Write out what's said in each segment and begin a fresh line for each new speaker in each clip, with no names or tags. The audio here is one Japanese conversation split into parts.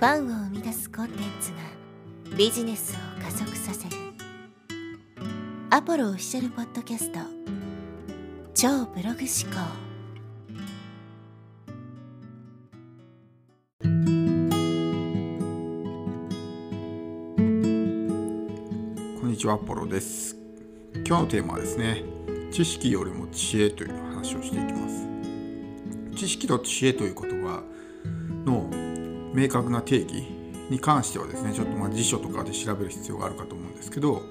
ファンを生み出すコンテンツがビジネスを加速させる。アポロオフィシャルポッドキャスト。超ブログ思考。
こんにちはアポロです。今日のテーマはですね知識よりも知恵という話をしていきます。知識と知恵という言葉明確な定義に関してはですねちょっとまあ辞書とかで調べる必要があるかと思うんですけど、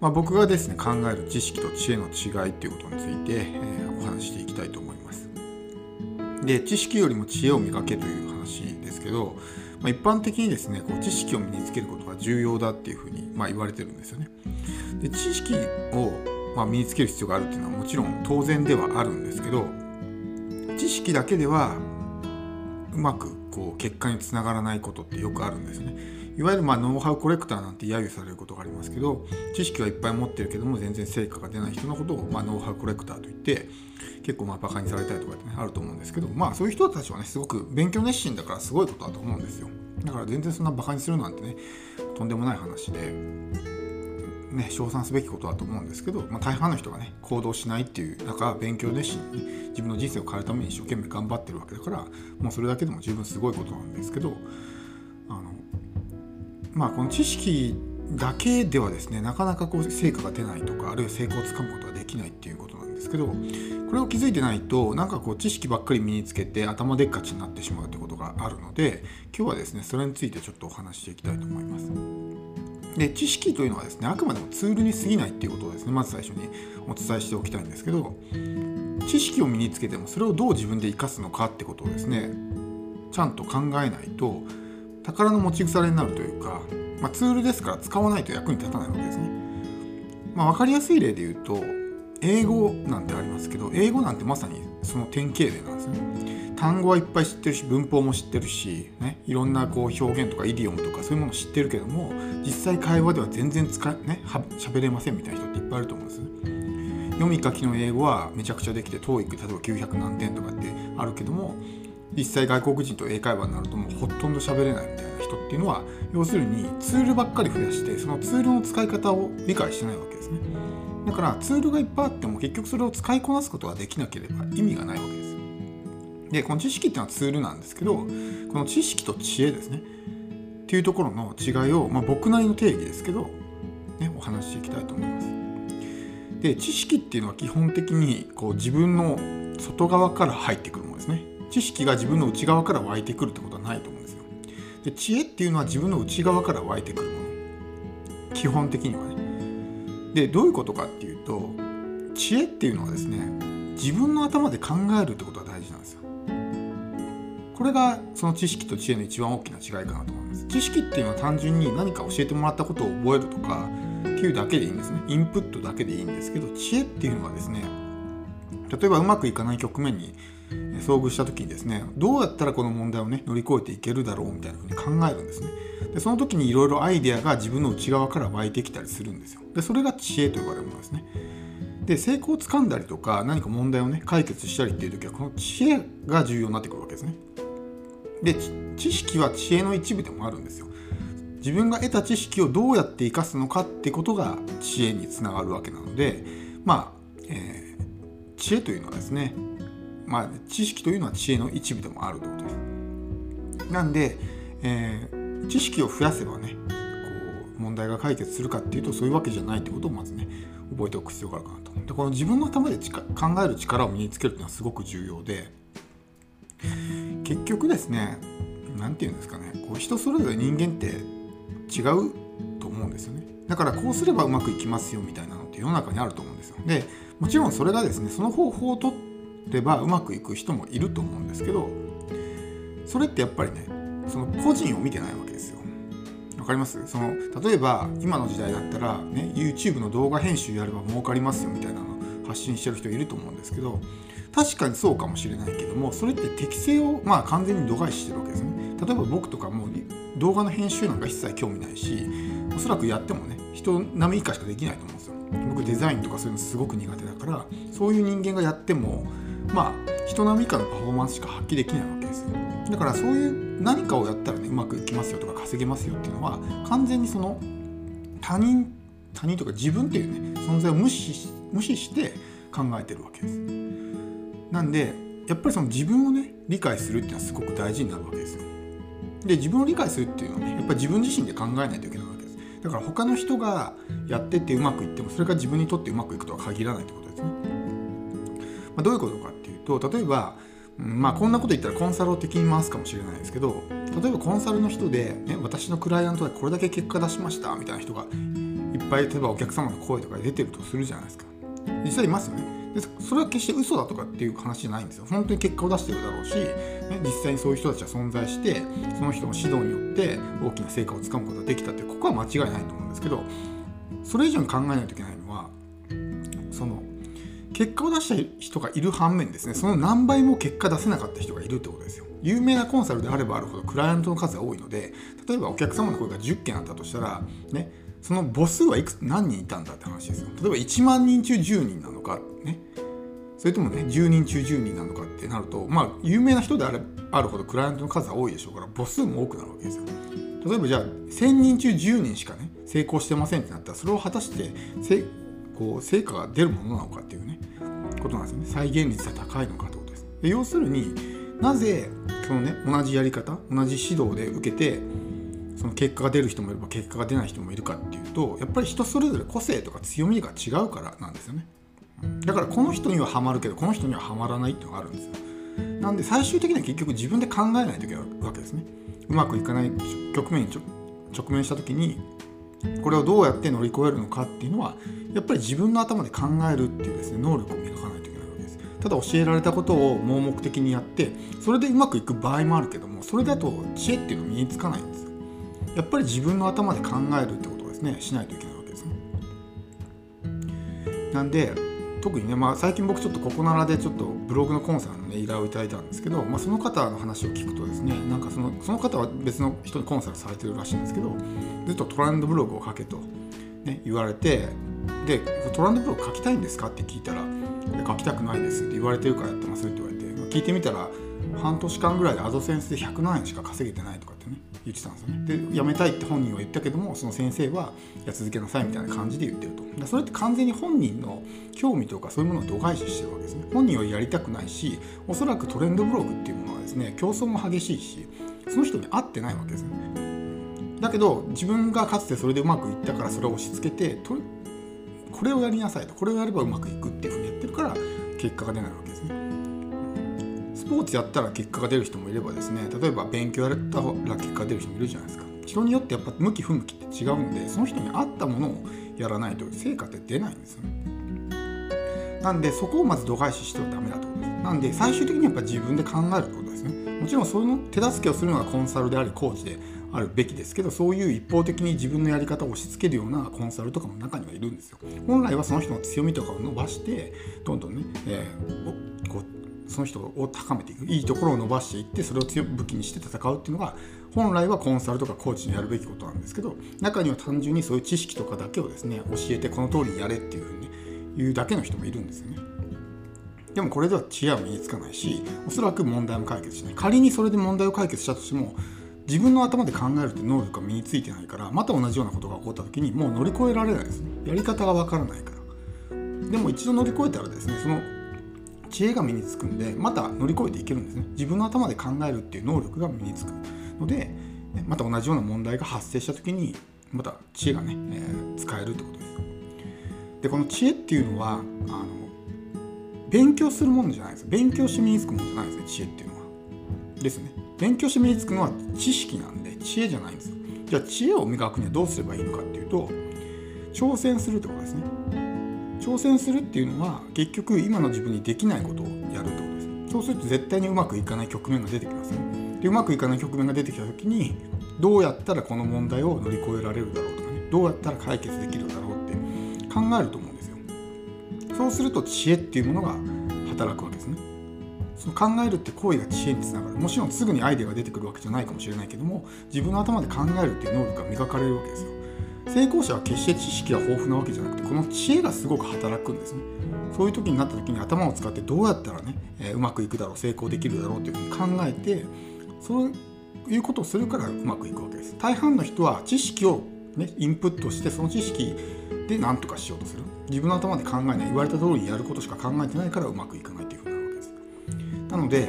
まあ、僕がですね考える知識と知恵の違いっていうことについて、えー、お話していきたいと思います。で知識よりも知恵を磨けという話ですけど、まあ、一般的にですねこう知識を身につけることが重要だっていうふうに、まあ、言われてるんですよね。で知識を、ま、身につける必要があるっていうのはもちろん当然ではあるんですけど知識だけではうまくこう結果につながらないことってよくあるんですね。いわゆるまあノウハウコレクターなんて揶揄されることがありますけど知識はいっぱい持ってるけども全然成果が出ない人のことをまあノウハウコレクターといって結構まあバカにされたりとかってねあると思うんですけどまあそういう人たちはねすごく勉強熱心だからすごいことだと思うんですよだから全然そんなバカにするなんてねとんでもない話でね、称賛すべきことだと思うんですけど、まあ、大半の人がね行動しないっていう中勉強熱心に、自分の人生を変えるために一生懸命頑張ってるわけだからもうそれだけでも十分すごいことなんですけどあのまあこの知識だけではですねなかなかこう成果が出ないとかあるいは成功をつかむことができないっていうことなんですけどこれを気づいてないとなんかこう知識ばっかり身につけて頭でっかちになってしまうってことがあるので今日はですねそれについてちょっとお話ししていきたいと思います。で知識というのはですねあくまでもツールに過ぎないっていうことをですねまず最初にお伝えしておきたいんですけど知識を身につけてもそれをどう自分で生かすのかってことをですねちゃんと考えないと宝の持ち腐れになるというか、まあ、ツールですから使わないと役に立たないわけですね。まあ、分かりやすい例で言うと英語なんてありますけど英語なんてまさにその典型例なんですね。単語はいっぱい知ってるし文法も知ってるし、ね、いろんなこう表現とかイディオムとかそういうものを知ってるけども実際会話では全然使ね喋れませんみたいな人っていっぱいいると思うんです。読み書きの英語はめちゃくちゃできて TOEIC 例えば900何点とかってあるけども実際外国人と英会話になるともうほとんど喋れないみたいな人っていうのは要するにツールばっかり増やしてそのツールの使い方を理解してないわけですね。だからツールがいっぱいあっても結局それを使いこなすことができなければ意味がないわけです。でこの知識っていうのはツールなんですけどこの知識と知恵ですねっていうところの違いを、まあ、僕なりの定義ですけど、ね、お話ししていきたいと思います。で知識っていうのは基本的にこう自分の外側から入ってくるものですね。知識が自分の内側から湧いてくるってことはないと思うんですよ。で知恵っていうのは自分の内側から湧いてくるもの。基本的にはね。でどういうことかっていうと知恵っていうのはですね自分の頭で考えるってことが大事なんですよ。これがその知識と知恵の一番大きな違いかなと思います。知識っていうのは単純に何か教えてもらったことを覚えるとかっていうだけでいいんですね。インプットだけでいいんですけど知恵っていうのはですね例えばうまくいかない局面に遭遇した時にですねどうやったらこの問題をね乗り越えていけるだろうみたいなふうに考えるんですね。でその時にいろいろアイデアが自分の内側から湧いてきたりするんですよ。でそれが知恵と呼ばれるものですね。で成功をつかんだりとか何か問題をね解決したりっていう時はこの知恵が重要になってくるわけですね。で知識は知恵の一部でもあるんですよ。自分が得た知識をどうやって生かすのかってことが知恵につながるわけなのでまあ、えー、知恵というのはですねまあ知識というのは知恵の一部でもあるということです。なんで、えー、知識を増やせばねこう問題が解決するかっていうとそういうわけじゃないってことをまずね覚えておく必要があるかなと。でこの自分の頭で考える力を身につけるっていうのはすごく重要で結局ですね何て言うんですかねこう人それぞれ人間って違うと思うんですよね。だからこうすればうまくいきますよみたいなのって世の中にあると思うんですよ。でもちろんそれがですねその方法をとればうまくいく人もいると思うんですけどそれってやっぱりねその個人を見てないわけですよ。わかります？その例えば今の時代だったらね YouTube の動画編集やれば儲かりますよみたいな発信してる人いると思うんですけど確かにそうかもしれないけどもそれって適性をまあ完全に度外視してるわけですね。例えば僕とかも動画の編集なんか一切興味ないしおそらくやってもね人並み以下しかできないと思うんですよ。僕デザインとかそういうのすごく苦手だからそういう人間がやってもまあ人並み以下のパフォーマンスしか発揮できないわけですよ。だからそういう何かをやったらねうまくいきますよとか稼げますよっていうのは完全にその他人他人とか自分っていうね存在を無視し無視して考えてるわけです。なんでやっぱりその自分をね理解するっていうのはすごく大事になるわけですよ。で自分を理解するっていうのはねやっぱり自分自身で考えないといけないわけです。だから他の人がやっててうまくいってもそれが自分にとってうまくいくとは限らないってことですね、まあ、どういうことかっていうと例えばまあこんなこと言ったらコンサルを敵に回すかもしれないですけど例えばコンサルの人で、ね、私のクライアントでこれだけ結果出しましたみたいな人がいっぱい例えばお客様の声とか出てるとするじゃないですか。実際いますよね。でそれは決して嘘だとかっていう話じゃないんですよ。本当に結果を出してるだろうし、ね、実際にそういう人たちは存在してその人の指導によって大きな成果をつかむことができたってここは間違いないと思うんですけどそれ以上に考えないといけないのはその結果を出した人がいる反面ですねその何倍も結果出せなかった人がいるってことですよ。有名なコンサルであればあるほどクライアントの数が多いので例えばお客様の声が10件あったとしたらねその母数はいくつ何人いたんだって話ですよ。例えば1万人中10人なのかね。それともね10人中10人なのかってなるとまあ有名な人であれあるほどクライアントの数は多いでしょうから母数も多くなるわけですよ。例えばじゃあ1000人中10人しかね成功してませんってなったらそれを果たしてせこう成果が出るものなのかっていうねことなんですよね。再現率が高いのかってことです。で要するになぜそのね同じやり方同じ指導で受けてその結果が出る人もいれば結果が出ない人もいるかっていうとやっぱり人それぞれ個性とか強みが違うからなんですよね。だからこの人にはハマるけどこの人にはハマらないっていうのがあるんですよ。なんで最終的には結局自分で考えないといけないわけですね。うまくいかない局面に直面した時にこれをどうやって乗り越えるのかっていうのはやっぱり自分の頭で考えるっていうですね能力を磨かないといけないわけです。ただ教えられたことを盲目的にやってそれでうまくいく場合もあるけどもそれだと知恵っていうのは身につかないんです。やっぱり自分の頭で考えるってことですねしないといけないわけですね。なんで特にね、まあ、最近僕ちょっとここならでちょっとブログのコンサルの、ね、依頼をいただいたんですけど、まあ、その方の話を聞くとですねなんかそのその方は別の人にコンサルされてるらしいんですけどずっとトランドブログを書けと、ね、言われてでトランドブログ書きたいんですかって聞いたら書きたくないですって言われてるからやってますって言われて、聞いてみたら半年間ぐらいでアドセンスで100万円しか稼げてないとか言ってたんですよねで辞めたいって本人は言ったけどもその先生はや続けなさいみたいな感じで言ってると。それって完全に本人の興味とかそういうものを度外視してるわけですね。本人はやりたくないしおそらくトレンドブログっていうものはですね競争も激しいしその人に合ってないわけですよね。だけど自分がかつてそれでうまくいったからそれを押し付けてこれをやりなさいとこれをやればうまくいくっていうふうにやってるから結果が出ないわけですね。スポーツやったら結果が出る人もいればですね例えば勉強やったら結果が出る人もいるじゃないですか。人によってやっぱ向き不向きって違うんでその人に合ったものをやらないと成果って出ないんですよね。なんでそこをまず度外視してはダメだと思います。なんで最終的にやっぱ自分で考えるってことですね。もちろんその手助けをするのがコンサルでありコーチであるべきですけどそういう一方的に自分のやり方を押し付けるようなコンサルとかも中にはいるんですよ。本来はその人の強みとかを伸ばしてどんどんね、えー、こうその人を高めていくいいところを伸ばしていってそれを強武器にして戦うっていうのが本来はコンサルとかコーチにやるべきことなんですけど中には単純にそういう知識とかだけをですね教えてこの通りにやれっていうふうにね言うだけの人もいるんですよね。でもこれでは知恵は身につかないしおそらく問題も解決しない。仮にそれで問題を解決したとしても自分の頭で考えるって能力が身についてないからまた同じようなことが起こった時にもう乗り越えられないですね。やり方がわからないから。でも一度乗り越えたらですねその知恵が身につくんでまた乗り越えていけるんですね。自分の頭で考えるっていう能力が身につく。のでまた同じような問題が発生した時にまた知恵がね、えー、使えるってことです。でこの知恵っていうのはあの勉強するものじゃないです。勉強して身につくものじゃないですね知恵っていうのは。ですね。勉強して身につくのは知識なんで知恵じゃないんですよ。じゃあ知恵を磨くにはどうすればいいのかっていうと挑戦するってことですね。挑戦するっていうのは結局今の自分にできないことをやるってことですそうすると絶対にうまくいかない局面が出てきますね。でうまくいかない局面が出てきた時にどうやったらこの問題を乗り越えられるだろうとかねどうやったら解決できるだろうって考えると思うんですよ。そうすると知恵っていうものが働くわけですね。その考えるって行為が知恵につながる。もちろんすぐにアイデアが出てくるわけじゃないかもしれないけども自分の頭で考えるっていう能力が磨かれるわけですよ。成功者は決して知識が豊富なわけじゃなくてこの知恵がすごく働くんですね。そういう時になった時に頭を使ってどうやったらね、え、うまくいくだろう成功できるだろうっていうふうに考えてそういうことをするからうまくいくわけです。大半の人は知識を、ね、インプットしてその知識で何とかしようとする。自分の頭で考えない言われた通りにやることしか考えてないからうまくいかないっていうふうになるわけです。なので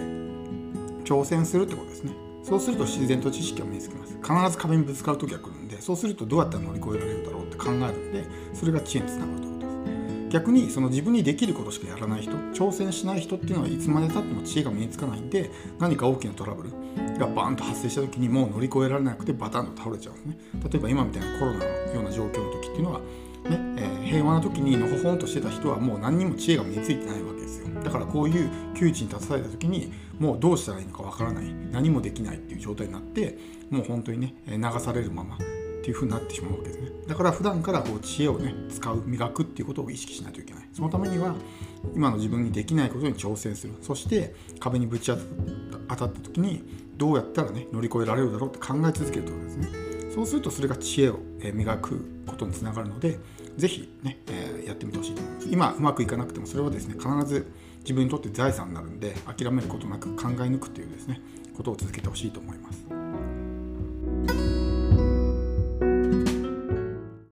挑戦するってことですね。そうすると自然と知識が身につきます。必ず壁にぶつかる時が来るんでそうするとどうやったら乗り越えられるだろうって考えるんでそれが知恵につながるということです。逆にその自分にできることしかやらない人挑戦しない人っていうのはいつまでたっても知恵が身につかないんで何か大きなトラブルがバーンと発生した時にもう乗り越えられなくてバタンと倒れちゃうんですね。例えば今みたいなコロナのような状況の時っていうのは、平和な時にのほほんとしてた人はもう何にも知恵が身についてないわけですよ。だからこういう窮地に立たされた時にもうどうしたらいいのかわからない。何もできないっていう状態になってもう本当にね流されるままっていう風になってしまうわけですね。だから普段からこう知恵をね使う磨くっていうことを意識しないといけない。そのためには今の自分にできないことに挑戦する。そして壁にぶち当たった時にどうやったらね乗り越えられるだろうって考え続けるということですね。そうするとそれが知恵を磨くことにつながるので是非ね、えー、やってみてほしいと思います。今うまくいかなくてもそれはですね必ず自分にとって財産になるんで諦めることなく考え抜くっていうですねことを続けてほしいと思います。